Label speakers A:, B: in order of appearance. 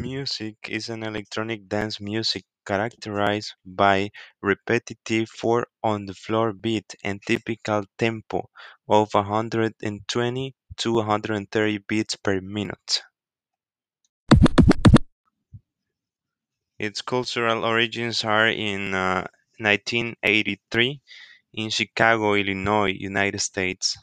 A: music is an electronic dance music characterized by repetitive four-on-the-floor beat and typical tempo of one-hundred-twenty to one-hundred-thirty beats per minute. Its cultural origins are in uh, nineteen eighty-three in Chicago, Illinois, United States.